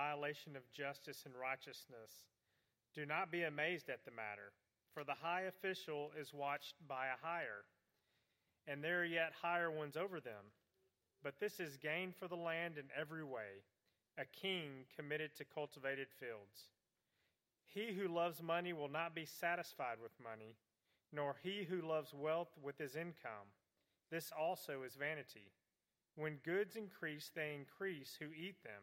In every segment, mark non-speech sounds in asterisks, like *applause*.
violation of justice and righteousness. Do not be amazed at the matter, for the high official is watched by a higher, and there are yet higher ones over them. But this is gain for the land in every way, a king committed to cultivated fields. He who loves money will not be satisfied with money, nor he who loves wealth with his income. This also is vanity. When goods increase, they increase who eat them.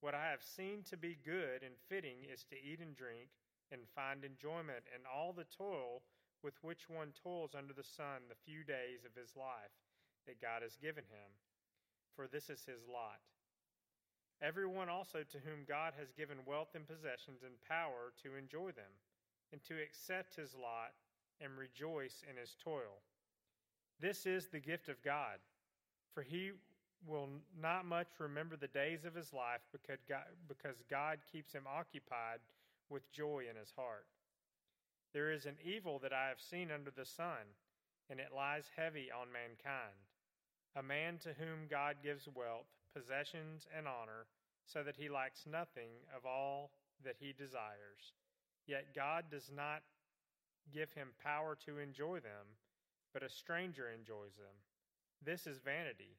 what I have seen to be good and fitting is to eat and drink and find enjoyment in all the toil with which one toils under the sun the few days of his life that God has given him, for this is his lot. Everyone also to whom God has given wealth and possessions and power to enjoy them, and to accept his lot and rejoice in his toil. This is the gift of God, for he will not much remember the days of his life because God, because God keeps him occupied with joy in his heart. There is an evil that I have seen under the sun, and it lies heavy on mankind. A man to whom God gives wealth, possessions, and honor, so that he lacks nothing of all that he desires. Yet God does not give him power to enjoy them, but a stranger enjoys them. This is vanity.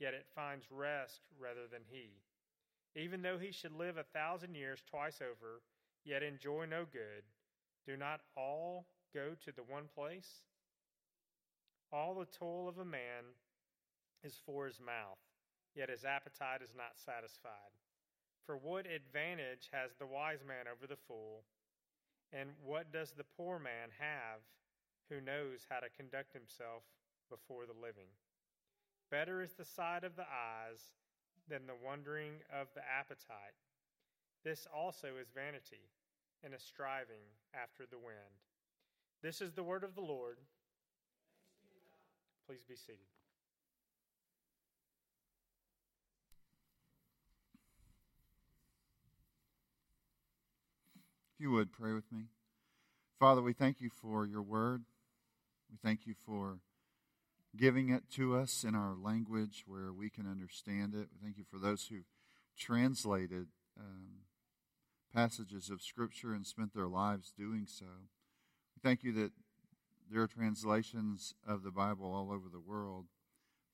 yet it finds rest rather than he. Even though he should live a thousand years twice over, yet enjoy no good, do not all go to the one place? All the toil of a man is for his mouth, yet his appetite is not satisfied. For what advantage has the wise man over the fool? And what does the poor man have who knows how to conduct himself before the living? Better is the sight of the eyes than the wandering of the appetite. This also is vanity and a striving after the wind. This is the word of the Lord. Please be seated. If you would pray with me. Father, we thank you for your word. We thank you for giving it to us in our language where we can understand it. Thank you for those who've translated um, passages of Scripture and spent their lives doing so. Thank you that there are translations of the Bible all over the world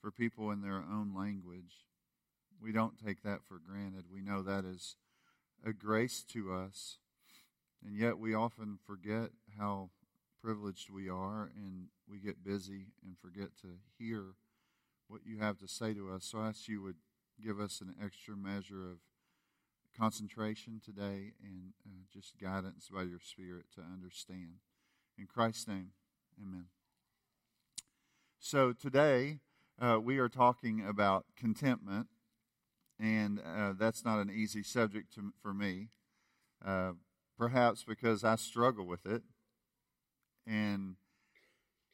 for people in their own language. We don't take that for granted. We know that is a grace to us. And yet we often forget how privileged we are and we get busy and forget to hear what you have to say to us. So I ask you would give us an extra measure of concentration today and uh, just guidance by your Spirit to understand. In Christ's name, amen. So today uh, we are talking about contentment, and uh, that's not an easy subject to, for me. Uh, perhaps because I struggle with it and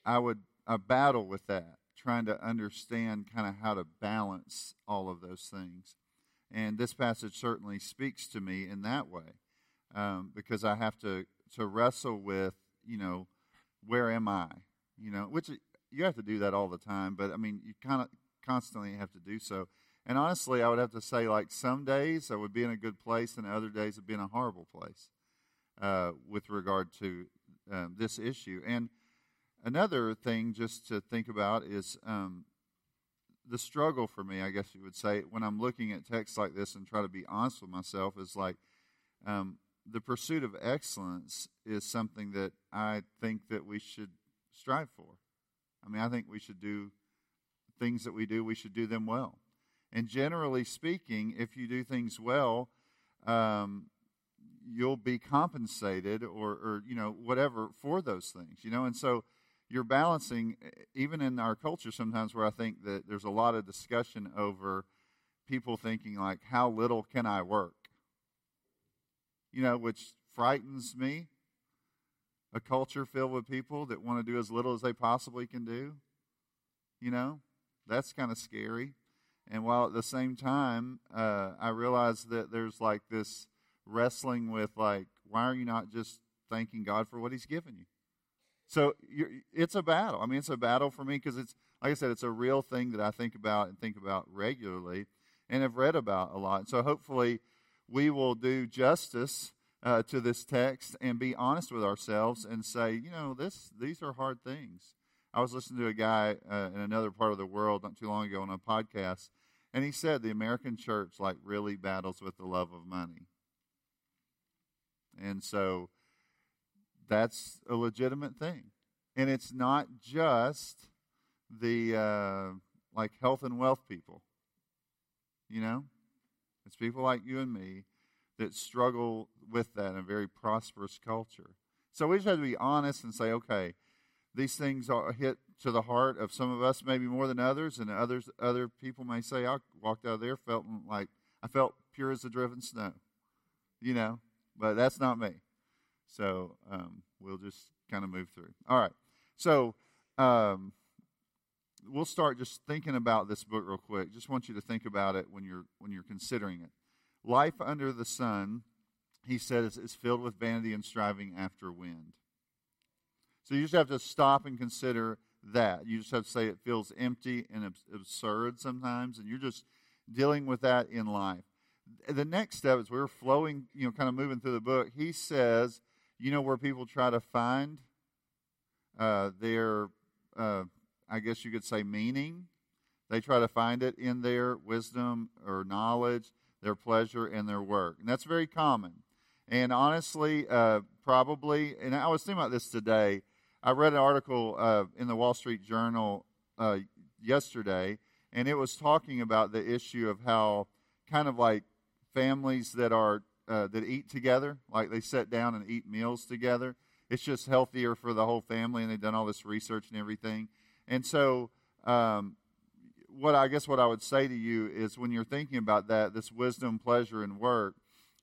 I would I battle with that, trying to understand kind of how to balance all of those things. And this passage certainly speaks to me in that way. um, because I have to to wrestle with you know where am I you know which you have to do that all the time but I mean you kind of constantly have to do so and honestly I would have to say like some days I would be in a good place and other days would be in a horrible place uh, with regard to um, this issue and another thing just to think about is um, the struggle for me, I guess you would say, when I'm looking at texts like this and try to be honest with myself, is like um, the pursuit of excellence is something that I think that we should strive for. I mean, I think we should do things that we do, we should do them well. And generally speaking, if you do things well, um, you'll be compensated or, or, you know, whatever for those things, you know. And so you're balancing, even in our culture sometimes, where I think that there's a lot of discussion over people thinking, like, how little can I work? You know, which frightens me. A culture filled with people that want to do as little as they possibly can do. You know, that's kind of scary. And while at the same time, uh, I realize that there's like this wrestling with, like, why are you not just thanking God for what He's given you? So it's a battle. I mean, it's a battle for me because it's, like I said, it's a real thing that I think about and think about regularly and have read about a lot. So hopefully we will do justice uh, to this text and be honest with ourselves and say, you know, this these are hard things. I was listening to a guy uh, in another part of the world not too long ago on a podcast, and he said the American church like really battles with the love of money. And so that's a legitimate thing. And it's not just the uh, like health and wealth people. You know? It's people like you and me that struggle with that in a very prosperous culture. So we just have to be honest and say, okay, these things are hit to the heart of some of us, maybe more than others, and others other people may say, I walked out of there felt like I felt pure as the driven snow. You know, but that's not me. So um, we'll just kind of move through. All right. So um, we'll start just thinking about this book real quick. Just want you to think about it when you're when you're considering it. Life under the sun, he says, is filled with vanity and striving after wind. So you just have to stop and consider that. You just have to say it feels empty and absurd sometimes, and you're just dealing with that in life. The next step is we're flowing, you know, kind of moving through the book. He says you know where people try to find uh, their, uh, I guess you could say, meaning? They try to find it in their wisdom or knowledge, their pleasure, and their work. And that's very common. And honestly, uh, probably, and I was thinking about this today. I read an article uh, in the Wall Street Journal uh, yesterday, and it was talking about the issue of how kind of like families that are uh, that eat together, like they sit down and eat meals together. It's just healthier for the whole family, and they've done all this research and everything. And so, um, what I guess what I would say to you is when you're thinking about that, this wisdom, pleasure, and work,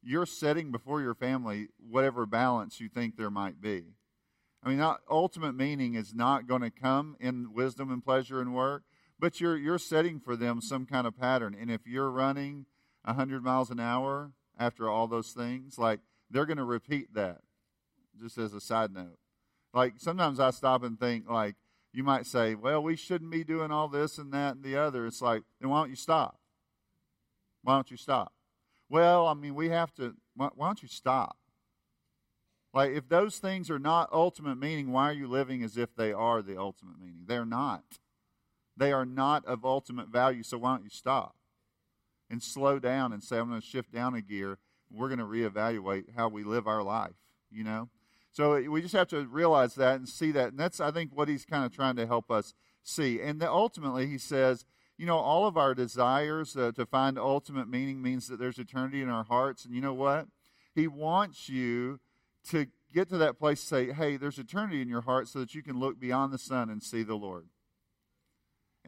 you're setting before your family whatever balance you think there might be. I mean, ultimate meaning is not going to come in wisdom and pleasure and work, but you're you're setting for them some kind of pattern. And if you're running 100 miles an hour after all those things. Like, they're going to repeat that, just as a side note. Like, sometimes I stop and think, like, you might say, well, we shouldn't be doing all this and that and the other. It's like, then why don't you stop? Why don't you stop? Well, I mean, we have to, why, why don't you stop? Like, if those things are not ultimate meaning, why are you living as if they are the ultimate meaning? They're not. They are not of ultimate value, so why don't you stop? And slow down and say, I'm going to shift down a gear. We're going to reevaluate how we live our life, you know? So we just have to realize that and see that. And that's, I think, what he's kind of trying to help us see. And ultimately, he says, you know, all of our desires uh, to find ultimate meaning means that there's eternity in our hearts. And you know what? He wants you to get to that place say, hey, there's eternity in your heart so that you can look beyond the sun and see the Lord.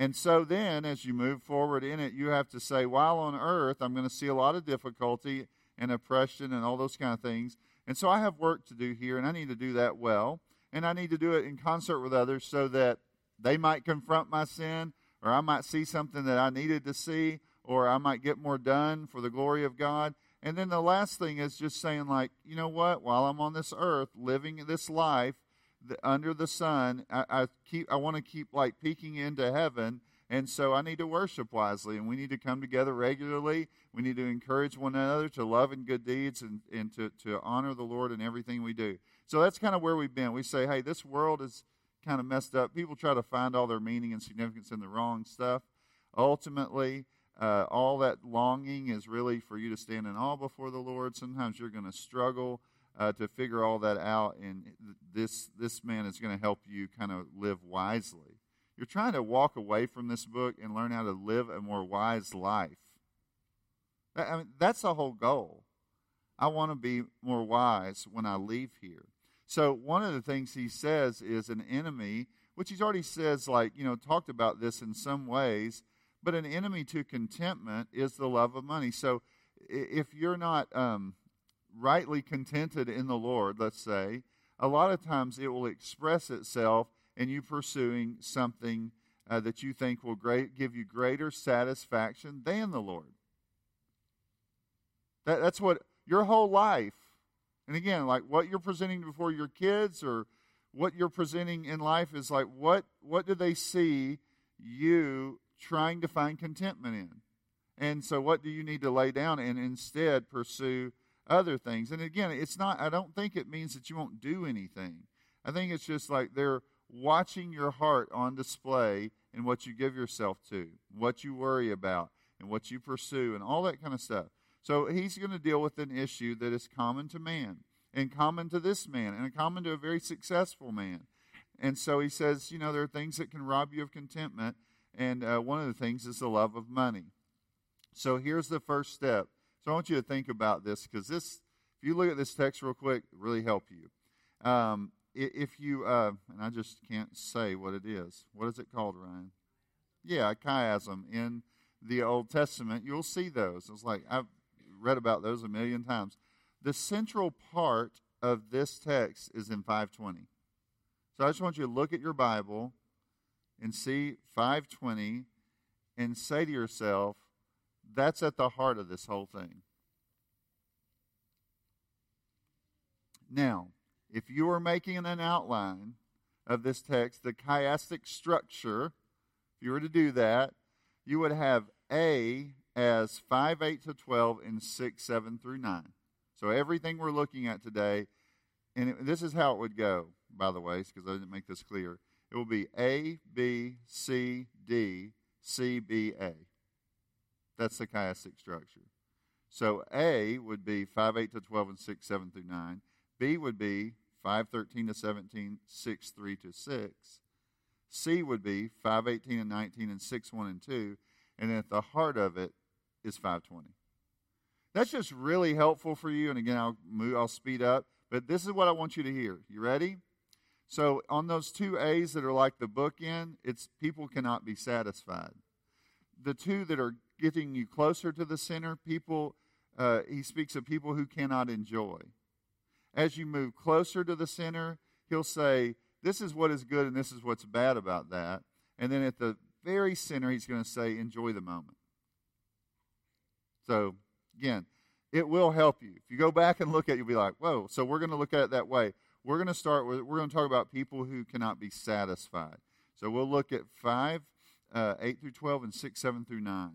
And so then, as you move forward in it, you have to say, while on earth, I'm going to see a lot of difficulty and oppression and all those kind of things. And so I have work to do here, and I need to do that well. And I need to do it in concert with others so that they might confront my sin, or I might see something that I needed to see, or I might get more done for the glory of God. And then the last thing is just saying, like, you know what? While I'm on this earth, living this life under the sun, I, I keep I want to keep like peeking into heaven, and so I need to worship wisely, and we need to come together regularly. We need to encourage one another to love and good deeds, and and to to honor the Lord in everything we do. So that's kind of where we've been. We say, hey, this world is kind of messed up. People try to find all their meaning and significance in the wrong stuff. Ultimately, uh, all that longing is really for you to stand in awe before the Lord. Sometimes you're going to struggle uh, to figure all that out, and this this man is going to help you kind of live wisely. You're trying to walk away from this book and learn how to live a more wise life. I mean, that's the whole goal. I want to be more wise when I leave here. So one of the things he says is an enemy, which he's already says, like you know, talked about this in some ways but an enemy to contentment is the love of money. So if you're not um, rightly contented in the Lord, let's say, a lot of times it will express itself in you pursuing something uh, that you think will great, give you greater satisfaction than the Lord. That, that's what your whole life, and again, like what you're presenting before your kids or what you're presenting in life is like what what do they see you trying to find contentment in. And so, what do you need to lay down and instead pursue other things? And again, it's not, I don't think it means that you won't do anything. I think it's just like they're watching your heart on display and what you give yourself to, what you worry about, and what you pursue, and all that kind of stuff. So, he's going to deal with an issue that is common to man, and common to this man, and common to a very successful man. And so, he says, you know, there are things that can rob you of contentment and uh, one of the things is the love of money. So here's the first step. So I want you to think about this because this, if you look at this text real quick, really help you. Um, if you, uh, and I just can't say what it is. What is it called, Ryan? Yeah, chiasm in the Old Testament. You'll see those. It's like I've read about those a million times. The central part of this text is in 520. So I just want you to look at your Bible and see 520 and say to yourself, that's at the heart of this whole thing. Now, if you are making an outline of this text, the chiastic structure, if you were to do that, you would have A as 5, 8 to 12, and 6, 7 through 9. So everything we're looking at today, and it, this is how it would go, by the way, because I didn't make this clear. It will be A, B, C, D, C, B, A. That's the chiastic structure. So A would be 5, 8 to 12, and 6, 7 through 9. B would be 5, 13 to 17, 6, 3 to 6. C would be 5, 18 and 19, and 6, 1 and 2. And at the heart of it is 520. That's just really helpful for you. And again, I'll move, I'll speed up. But this is what I want you to hear. You ready? So on those two A's that are like the bookend, it's people cannot be satisfied. The two that are getting you closer to the center, people, uh, he speaks of people who cannot enjoy. As you move closer to the center, he'll say, This is what is good and this is what's bad about that. And then at the very center, he's going to say, Enjoy the moment. So, again, it will help you. If you go back and look at it, you'll be like, Whoa, so we're going to look at it that way we're going to start with, we're going to talk about people who cannot be satisfied. So we'll look at 5, uh, 8 through 12, and 6, 7 through 9.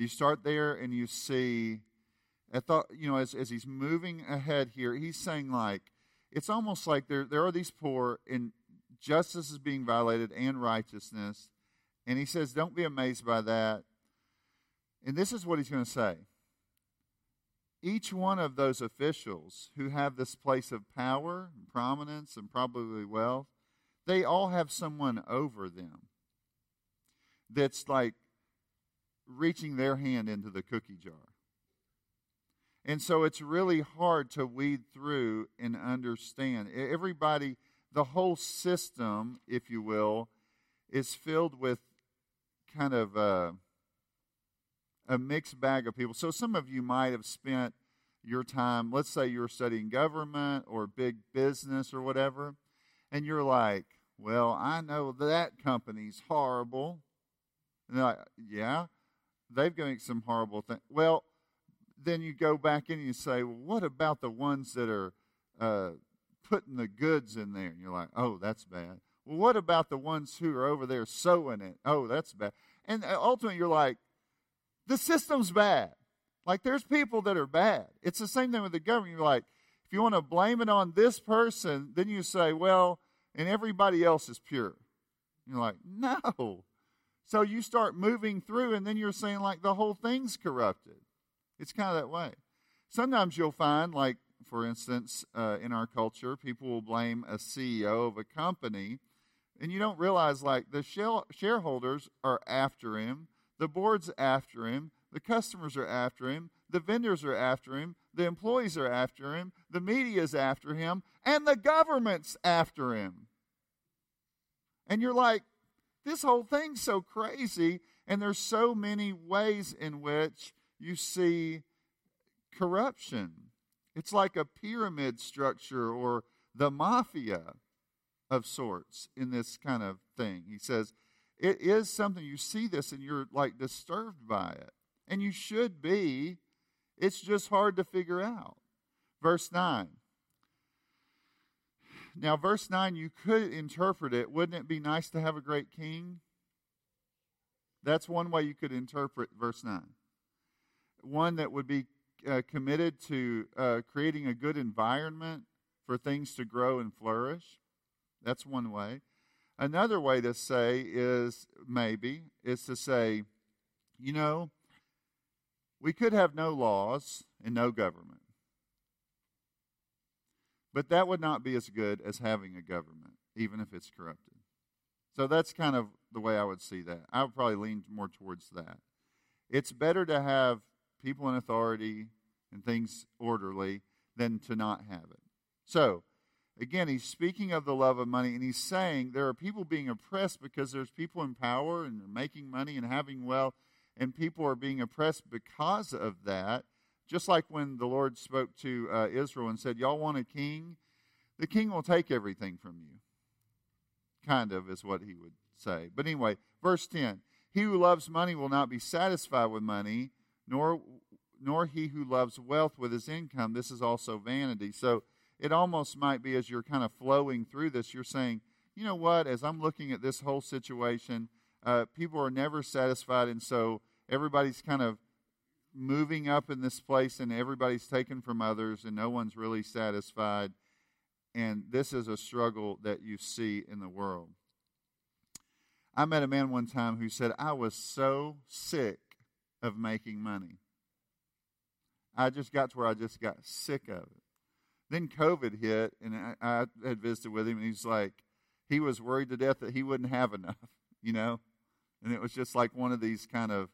You start there and you see, I thought, you know, as, as he's moving ahead here, he's saying, like, it's almost like there, there are these poor and justice is being violated and righteousness. And he says, don't be amazed by that. And this is what he's going to say each one of those officials who have this place of power and prominence and probably wealth, they all have someone over them that's like reaching their hand into the cookie jar. And so it's really hard to weed through and understand. Everybody, the whole system, if you will, is filled with kind of. Uh, a mixed bag of people. So some of you might have spent your time, let's say you're studying government or big business or whatever, and you're like, well, I know that company's horrible. And they're like, yeah, they've given some horrible things. Well, then you go back in and you say, well, what about the ones that are uh, putting the goods in there? And you're like, oh, that's bad. Well, what about the ones who are over there sewing it? Oh, that's bad. And uh, ultimately, you're like, the system's bad. Like, there's people that are bad. It's the same thing with the government. You're like, if you want to blame it on this person, then you say, well, and everybody else is pure. You're like, no. So you start moving through, and then you're saying, like, the whole thing's corrupted. It's kind of that way. Sometimes you'll find, like, for instance, uh, in our culture, people will blame a CEO of a company, and you don't realize, like, the shareholders are after him, the board's after him, the customers are after him, the vendors are after him, the employees are after him, the media's after him, and the government's after him. And you're like, this whole thing's so crazy, and there's so many ways in which you see corruption. It's like a pyramid structure or the mafia of sorts in this kind of thing. He says, it is something you see this and you're like disturbed by it. And you should be. It's just hard to figure out. Verse 9. Now, verse 9, you could interpret it. Wouldn't it be nice to have a great king? That's one way you could interpret verse 9 one that would be uh, committed to uh, creating a good environment for things to grow and flourish. That's one way. Another way to say is maybe is to say, you know, we could have no laws and no government. But that would not be as good as having a government, even if it's corrupted. So that's kind of the way I would see that. I would probably lean more towards that. It's better to have people in authority and things orderly than to not have it. So, again, he's speaking of the love of money, and he's saying there are people being oppressed because there's people in power and making money and having wealth, and people are being oppressed because of that. Just like when the Lord spoke to uh, Israel and said, Y'all want a king? The king will take everything from you. Kind of is what he would say. But anyway, verse 10 He who loves money will not be satisfied with money nor nor he who loves wealth with his income. This is also vanity. So it almost might be as you're kind of flowing through this, you're saying, you know what, as I'm looking at this whole situation, uh, people are never satisfied, and so everybody's kind of moving up in this place, and everybody's taken from others, and no one's really satisfied. And this is a struggle that you see in the world. I met a man one time who said, I was so sick of making money. I just got to where I just got sick of it. Then COVID hit, and I, I had visited with him, and he's like, he was worried to death that he wouldn't have enough, *laughs* you know? And it was just like one of these kind of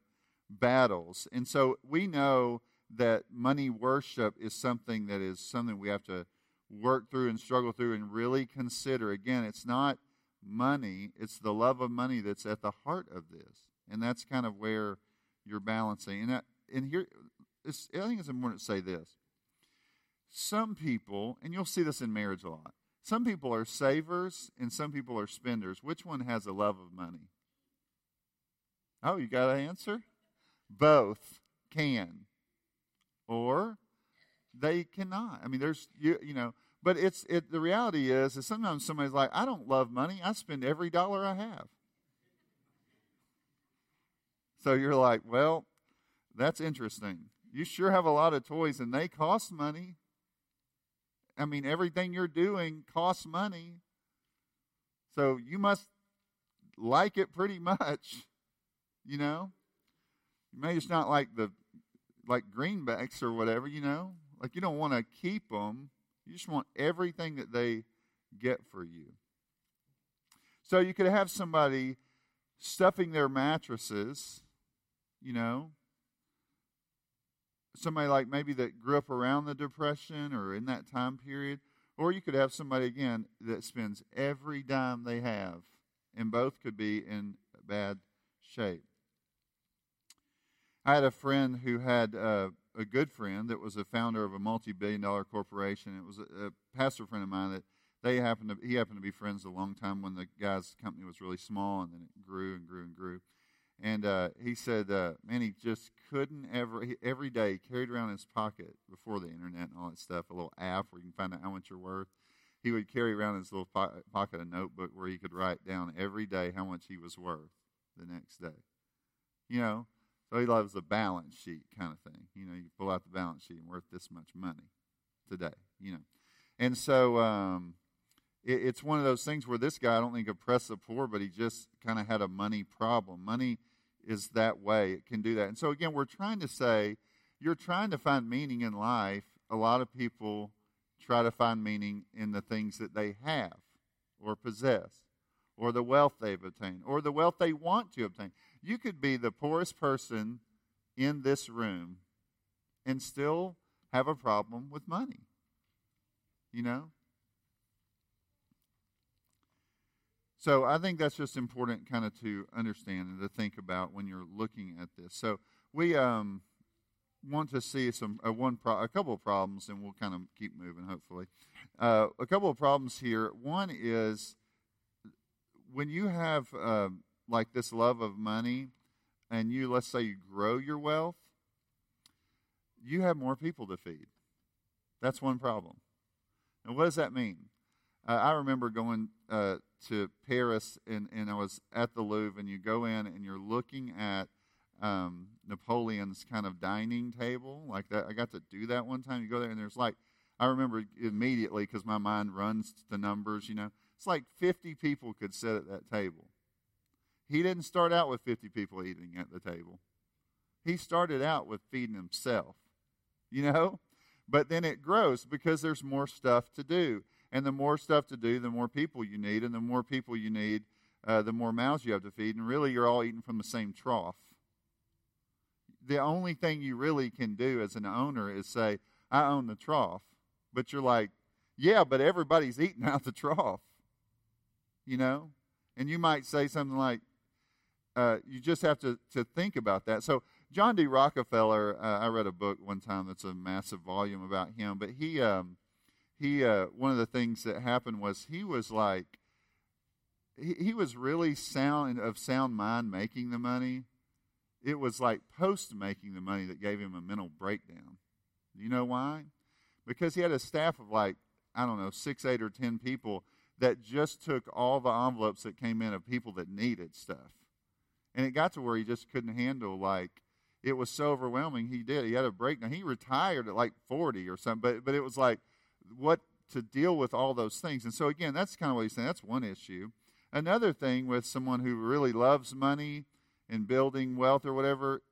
battles. And so we know that money worship is something that is something we have to work through and struggle through and really consider. Again, it's not money, it's the love of money that's at the heart of this. And that's kind of where you're balancing. And, that, and here, I think it's important to say this. Some people, and you'll see this in marriage a lot, some people are savers and some people are spenders. Which one has a love of money? Oh, you got an answer? Both can. Or they cannot. I mean, there's, you, you know, but it's, it, the reality is, is sometimes somebody's like, I don't love money. I spend every dollar I have. So you're like, well, that's interesting. You sure have a lot of toys and they cost money. I mean, everything you're doing costs money. So you must like it pretty *laughs* much, you know? You it's not like the like greenbacks or whatever, you know? Like you don't want to keep them. You just want everything that they get for you. So you could have somebody stuffing their mattresses you know. Somebody like maybe that grew up around the Depression or in that time period. Or you could have somebody, again, that spends every dime they have, and both could be in bad shape. I had a friend who had uh, a good friend that was a founder of a multi-billion dollar corporation. It was a, a, pastor friend of mine that they happened to he happened to be friends a long time when the guy's company was really small, and then it grew and grew and grew. And uh, he said, uh, man, he just couldn't ever, he, every day carried around in his pocket before the internet and all that stuff, a little app where you can find out how much you're worth. He would carry around his little po- pocket a notebook where he could write down every day how much he was worth the next day. You know, so he loves the balance sheet kind of thing. You know, you pull out the balance sheet and worth this much money today, you know. And so um, it, it's one of those things where this guy, I don't think oppressed the poor, but he just kind of had a money problem. Money is that way, it can do that. And so, again, we're trying to say you're trying to find meaning in life. A lot of people try to find meaning in the things that they have or possess or the wealth they've obtained or the wealth they want to obtain. You could be the poorest person in this room and still have a problem with money. You know? So I think that's just important kind of to understand and to think about when you're looking at this. So we um, want to see some uh, one pro- a couple of problems, and we'll kind of keep moving. Hopefully, uh, a couple of problems here. One is when you have uh, like this love of money, and you let's say you grow your wealth, you have more people to feed. That's one problem. And what does that mean? Uh, I remember going uh, to Paris, and, and I was at the Louvre, and you go in and you're looking at um, Napoleon's kind of dining table like that. I got to do that one time. You go there, and there's like, I remember immediately because my mind runs to numbers, you know, it's like 50 people could sit at that table. He didn't start out with 50 people eating at the table, he started out with feeding himself, you know? But then it grows because there's more stuff to do. And the more stuff to do, the more people you need. And the more people you need, uh, the more mouths you have to feed. And really, you're all eating from the same trough. The only thing you really can do as an owner is say, I own the trough. But you're like, yeah, but everybody's eating out the trough. You know? And you might say something like, uh, you just have to, to think about that. So, John D. Rockefeller, uh, I read a book one time that's a massive volume about him, but he, um, he, uh, one of the things that happened was he was like, he, he was really sound of sound mind making the money. It was like post making the money that gave him a mental breakdown. You know why? Because he had a staff of like, I don't know, six, eight, or ten people that just took all the envelopes that came in of people that needed stuff and it got to where he just couldn't handle like it was so overwhelming. He did. He had a breakdown. He retired at like 40 or something. But but it was like what to deal with all those things. And so again, that's kind of what he's saying. That's one issue. Another thing with someone who really loves money and building wealth or whatever,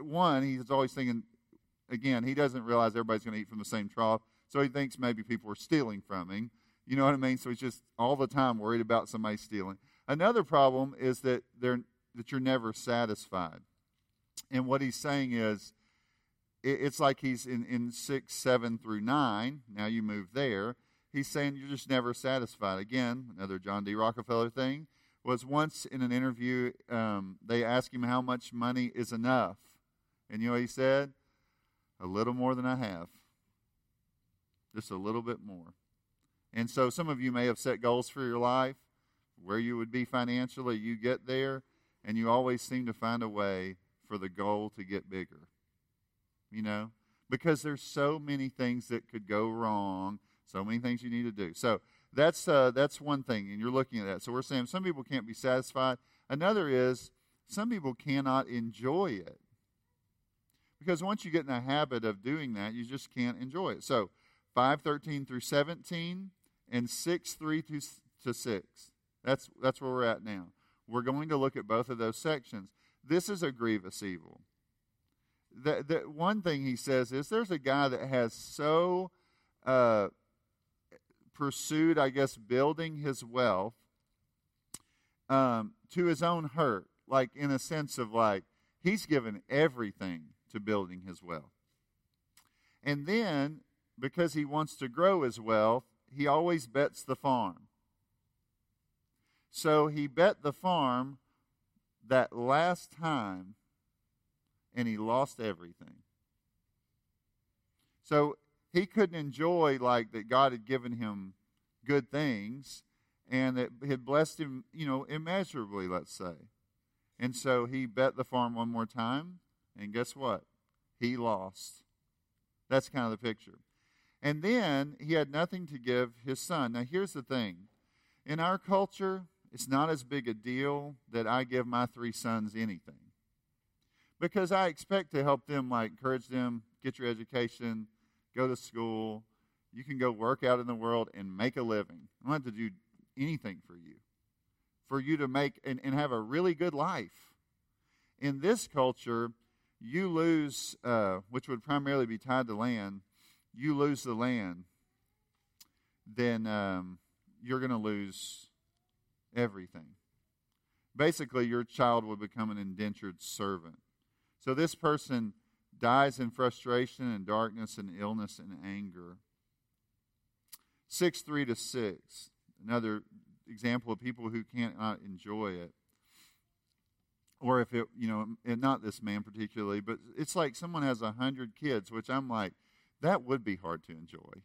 one he's always thinking. Again, he doesn't realize everybody's going to eat from the same trough, so he thinks maybe people are stealing from him. You know what I mean? So he's just all the time worried about somebody stealing. Another problem is that they're that you're never satisfied. And what he's saying is, it's like he's in, in 6, 7 through 9. Now you move there. He's saying you're just never satisfied. Again, another John D. Rockefeller thing was once in an interview, um, they asked him how much money is enough. And you know what he said? A little more than I have. Just a little bit more. And so some of you may have set goals for your life, where you would be financially. You get there, and you always seem to find a way for the goal to get bigger. You know? Because there's so many things that could go wrong, so many things you need to do. So that's uh, that's one thing, and you're looking at that. So we're saying some people can't be satisfied. Another is some people cannot enjoy it. Because once you get in the habit of doing that, you just can't enjoy it. So 513 through 17 and 6 3 to, to 6. That's, that's where we're at now. We're going to look at both of those sections. This is a grievous evil. The, the one thing he says is there's a guy that has so uh, pursued, I guess, building his wealth um, to his own hurt, like in a sense of like he's given everything to building his wealth. And then, because he wants to grow his wealth, he always bets the farm. So he bet the farm that last time and he lost everything. So he couldn't enjoy like that God had given him good things and that had blessed him, you know, immeasurably, let's say. And so he bet the farm one more time, and guess what? He lost. That's kind of the picture. And then he had nothing to give his son. Now, here's the thing in our culture, it's not as big a deal that I give my three sons anything because I expect to help them, like encourage them, get your education, go to school. You can go work out in the world and make a living. I don't have to do anything for you for you to make and, and have a really good life. In this culture, you lose, uh, which would primarily be tied to land, you lose the land, then um, you're going to lose everything. Basically, your child would become an indentured servant. So this person dies in frustration and darkness and illness and anger. 6 3 to 6, another example of people who cannot enjoy it. Or if it, you know, not this man particularly, but it's like someone has a hundred kids, which I'm like, that would be hard to enjoy.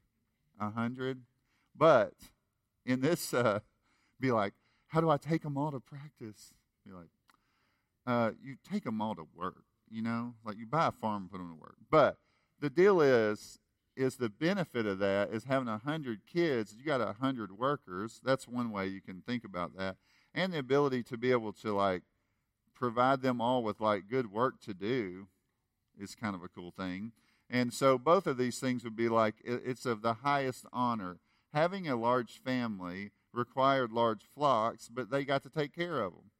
A hundred, but in this, uh, be like, how do I take them all to practice? Be like, uh, you take them all to work, you know, like you buy a farm and put them to work. But the deal is, is the benefit of that is having a hundred kids. You got a hundred workers. That's one way you can think about that, and the ability to be able to like provide them all with like good work to do is kind of a cool thing. And so both of these things would be like it's of the highest honor. Having a large family required large flocks, but they got to take care of them,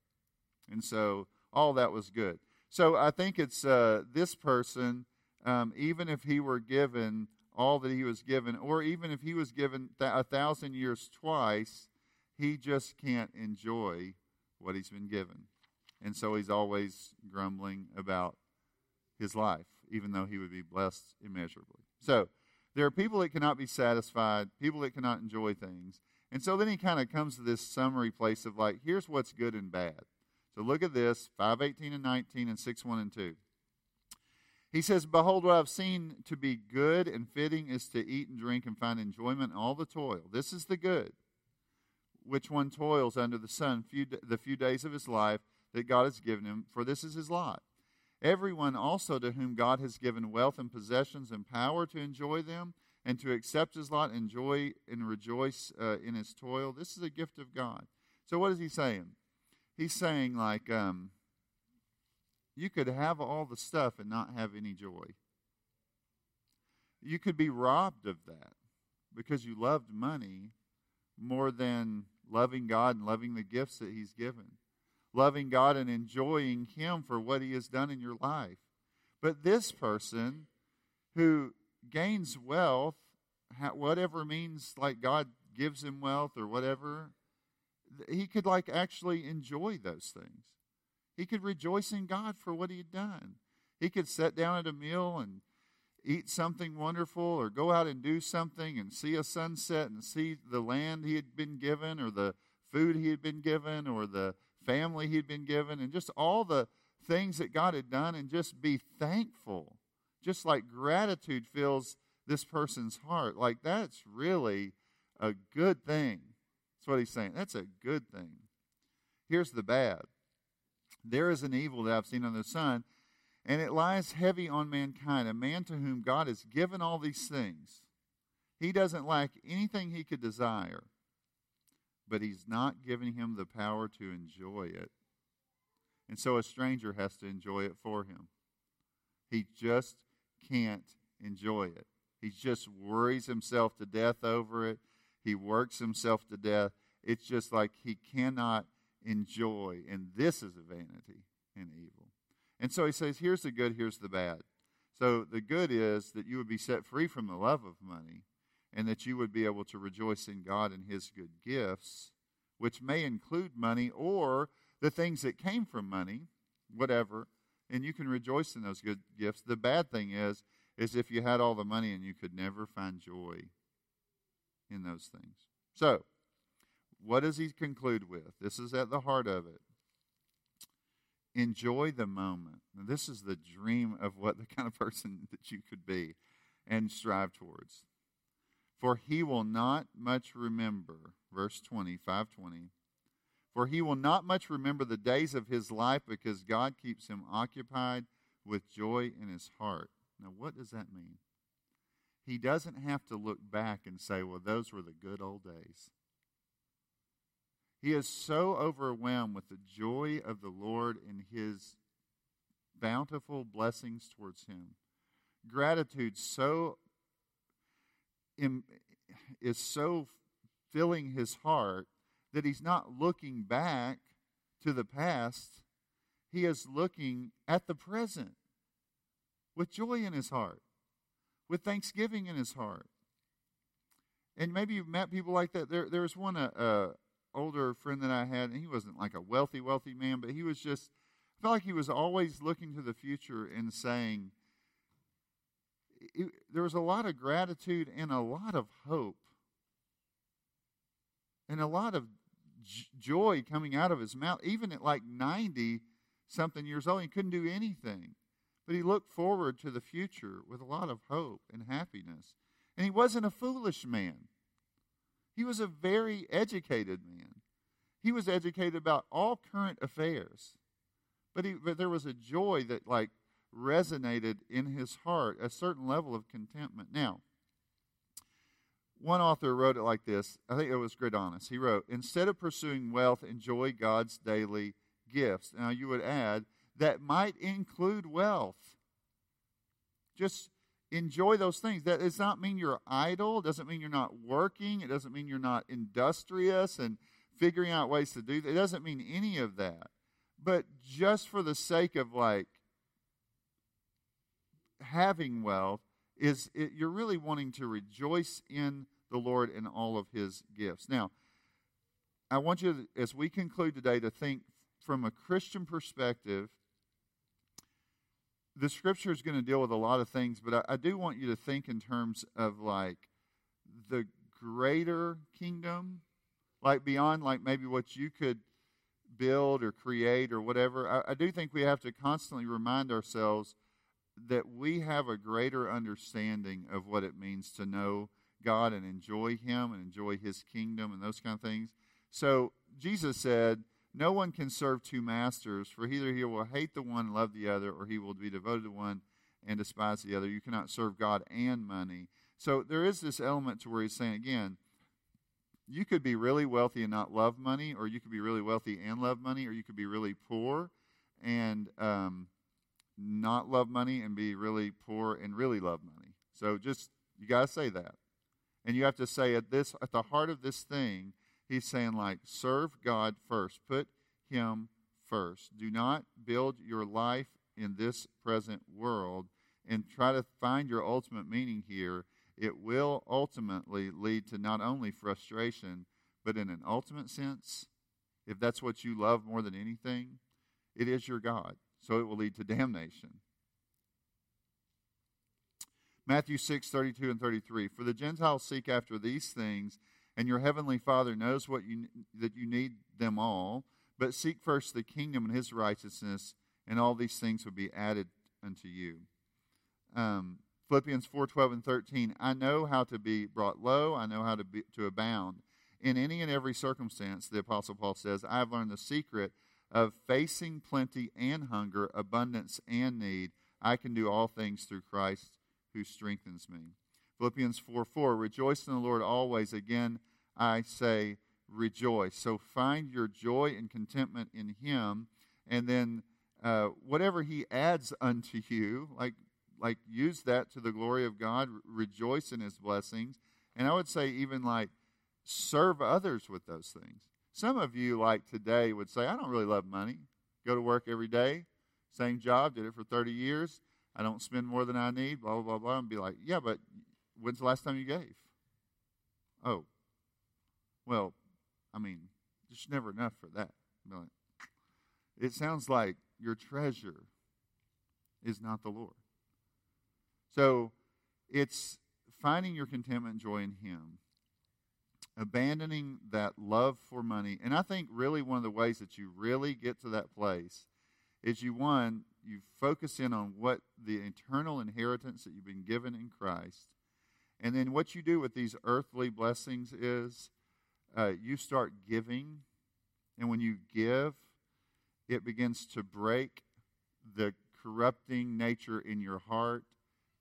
and so all that was good. So I think it's uh, this person, um, even if he were given all that he was given, or even if he was given th- a thousand years twice, he just can't enjoy what he's been given. And so he's always grumbling about his life, even though he would be blessed immeasurably. So there are people that cannot be satisfied, people that cannot enjoy things. And so then he kind of comes to this summary place of like, here's what's good and bad. So look at this 518 and 19 and 6 1 and 2. He says, Behold, what I've seen to be good and fitting is to eat and drink and find enjoyment in all the toil. This is the good, which one toils under the sun few, the few days of his life that God has given him, for this is his lot. Everyone also to whom God has given wealth and possessions and power to enjoy them and to accept his lot, enjoy and rejoice uh, in his toil, this is a gift of God. So, what is he saying? He's saying, like, um, you could have all the stuff and not have any joy. You could be robbed of that because you loved money more than loving God and loving the gifts that He's given. Loving God and enjoying Him for what He has done in your life. But this person who gains wealth, whatever means like God gives him wealth or whatever, he could like actually enjoy those things. He could rejoice in God for what he had done. He could sit down at a meal and eat something wonderful or go out and do something and see a sunset and see the land he had been given or the food he had been given or the family he had been given and just all the things that God had done and just be thankful. Just like gratitude fills this person's heart. Like that's really a good thing. That's what he's saying. That's a good thing. Here's the bad there is an evil that I've seen under the sun, and it lies heavy on mankind, a man to whom God has given all these things. He doesn't lack anything he could desire, but he's not giving him the power to enjoy it. And so a stranger has to enjoy it for him. He just can't enjoy it. He just worries himself to death over it. He works himself to death. It's just like he cannot enjoy. And this is a vanity and evil. And so he says, here's the good, here's the bad. So the good is that you would be set free from the love of money and that you would be able to rejoice in God and his good gifts, which may include money or the things that came from money, whatever, and you can rejoice in those good gifts. The bad thing is is if you had all the money and you could never find joy in those things. So, what does he conclude with? This is at the heart of it. Enjoy the moment. Now, this is the dream of what the *laughs* kind of person that you could be and strive towards. For he will not much remember, verse 20, 520. For he will not much remember the days of his life because God keeps him occupied with joy in his heart. Now, what does that mean? He doesn't have to look back and say, well, those were the good old days. He is so overwhelmed with the joy of the Lord and his bountiful blessings towards him. Gratitude so is so filling his heart that he's not looking back to the past. He is looking at the present with joy in his heart, with thanksgiving in his heart. And maybe you've met people like that. There, there was one uh, uh, older friend that I had, and he wasn't like a wealthy, wealthy man, but he was just, I felt like he was always looking to the future and saying, it, there was a lot of gratitude and a lot of hope and a lot of j- joy coming out of his mouth. Even at like 90 something years old, he couldn't do anything. But he looked forward to the future with a lot of hope and happiness. And he wasn't a foolish man, he was a very educated man. He was educated about all current affairs. But, he, but there was a joy that, like, resonated in his heart, a certain level of contentment. Now, one author wrote it like this. I think it was Greidanus. He wrote, Instead of pursuing wealth, enjoy God's daily gifts. Now, you would add, that might include wealth. Just enjoy those things. That does not mean you're idle. Doesn't mean you're not working. It doesn't mean you're not industrious and figuring out ways to do that. It doesn't mean any of that. But just for the sake of like having wealth is it, you're really wanting to rejoice in the Lord and all of his gifts. Now, I want you, as we conclude today, to think from a Christian perspective. The scripture is going to deal with a lot of things, but I, I do want you to think in terms of like the greater kingdom, like beyond like maybe what you could build or create or whatever. I, I do think we have to constantly remind ourselves that we have a greater understanding of what it means to know God and enjoy Him and enjoy His kingdom and those kind of things. So Jesus said, No one can serve two masters, for either he will hate the one and love the other, or he will be devoted to one and despise the other. You cannot serve God and money. So there is this element to where he's saying, again, you could be really wealthy and not love money, or you could be really wealthy and love money, or you could be really poor and um, not love money and be really poor and really love money. So just you got to say that. And you have to say at this at the heart of this thing, he's saying like serve God first. Put him first. Do not build your life in this present world and try to find your ultimate meaning here. It will ultimately lead to not only frustration, but in an ultimate sense, if that's what you love more than anything, it is your God so it will lead to damnation. Matthew 6, 32 and 33. For the Gentiles seek after these things, and your heavenly Father knows what you, that you need them all. But seek first the kingdom and his righteousness, and all these things will be added unto you. Um, Philippians 4, 12 and 13. I know how to be brought low, I know how to, be, to abound. In any and every circumstance, the Apostle Paul says, I have learned the secret of facing plenty and hunger, abundance and need, I can do all things through Christ who strengthens me. Philippians 4 4, rejoice in the Lord always. Again, I say rejoice. So find your joy and contentment in Him, and then uh, whatever He adds unto you, like like use that to the glory of God. Rejoice in His blessings, and I would say even like serve others with those things. Some of you, like today, would say, I don't really love money. Go to work every day, same job, did it for 30 years. I don't spend more than I need, blah, blah, blah, blah. And be like, yeah, but when's the last time you gave? Oh, well, I mean, there's never enough for that. It sounds like your treasure is not the Lord. So it's finding your contentment and joy in Him abandoning that love for money. And I think really one of the ways that you really get to that place is you, one, you focus in on what the eternal inheritance that you've been given in Christ. And then what you do with these earthly blessings is uh, you start giving And when you give, it begins to break the corrupting nature in your heart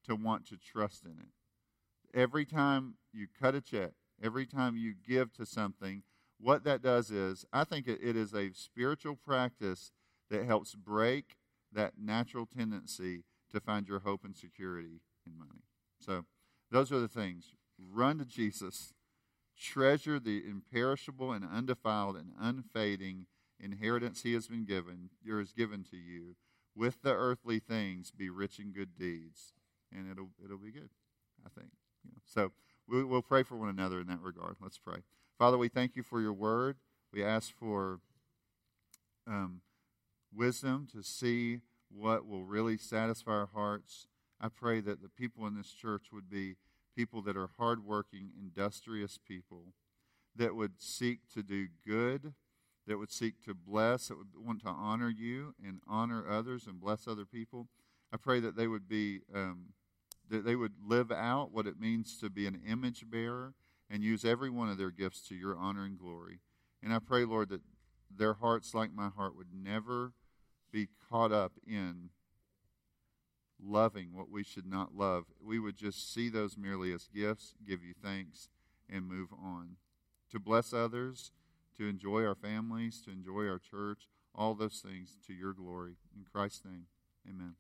to want to trust in it. Every time you cut a check, every time you give to something, what that does is, I think it, it is a spiritual practice that helps break that natural tendency to find your hope and security in money. So, those are the things. Run to Jesus. Treasure the imperishable and undefiled and unfading inheritance he has been given, or is given to you. With the earthly things, be rich in good deeds, and it'll it'll be good. I think. So we, we'll pray for one another in that regard. Let's pray. Father, we thank you for your word. We ask for um, wisdom to see what will really satisfy our hearts. I pray that the people in this church would be people that are hardworking, industrious people that would seek to do good, that would seek to bless, that would want to honor you and honor others and bless other people. I pray that they would be um, that they would live out what it means to be an image bearer and use every one of their gifts to your honor and glory. And I pray, Lord, that their hearts, like my heart, would never be caught up in loving what we should not love. We would just see those merely as gifts, give you thanks, and move on. To bless others, to enjoy our families, to enjoy our church, all those things to your glory. In Christ's name, amen.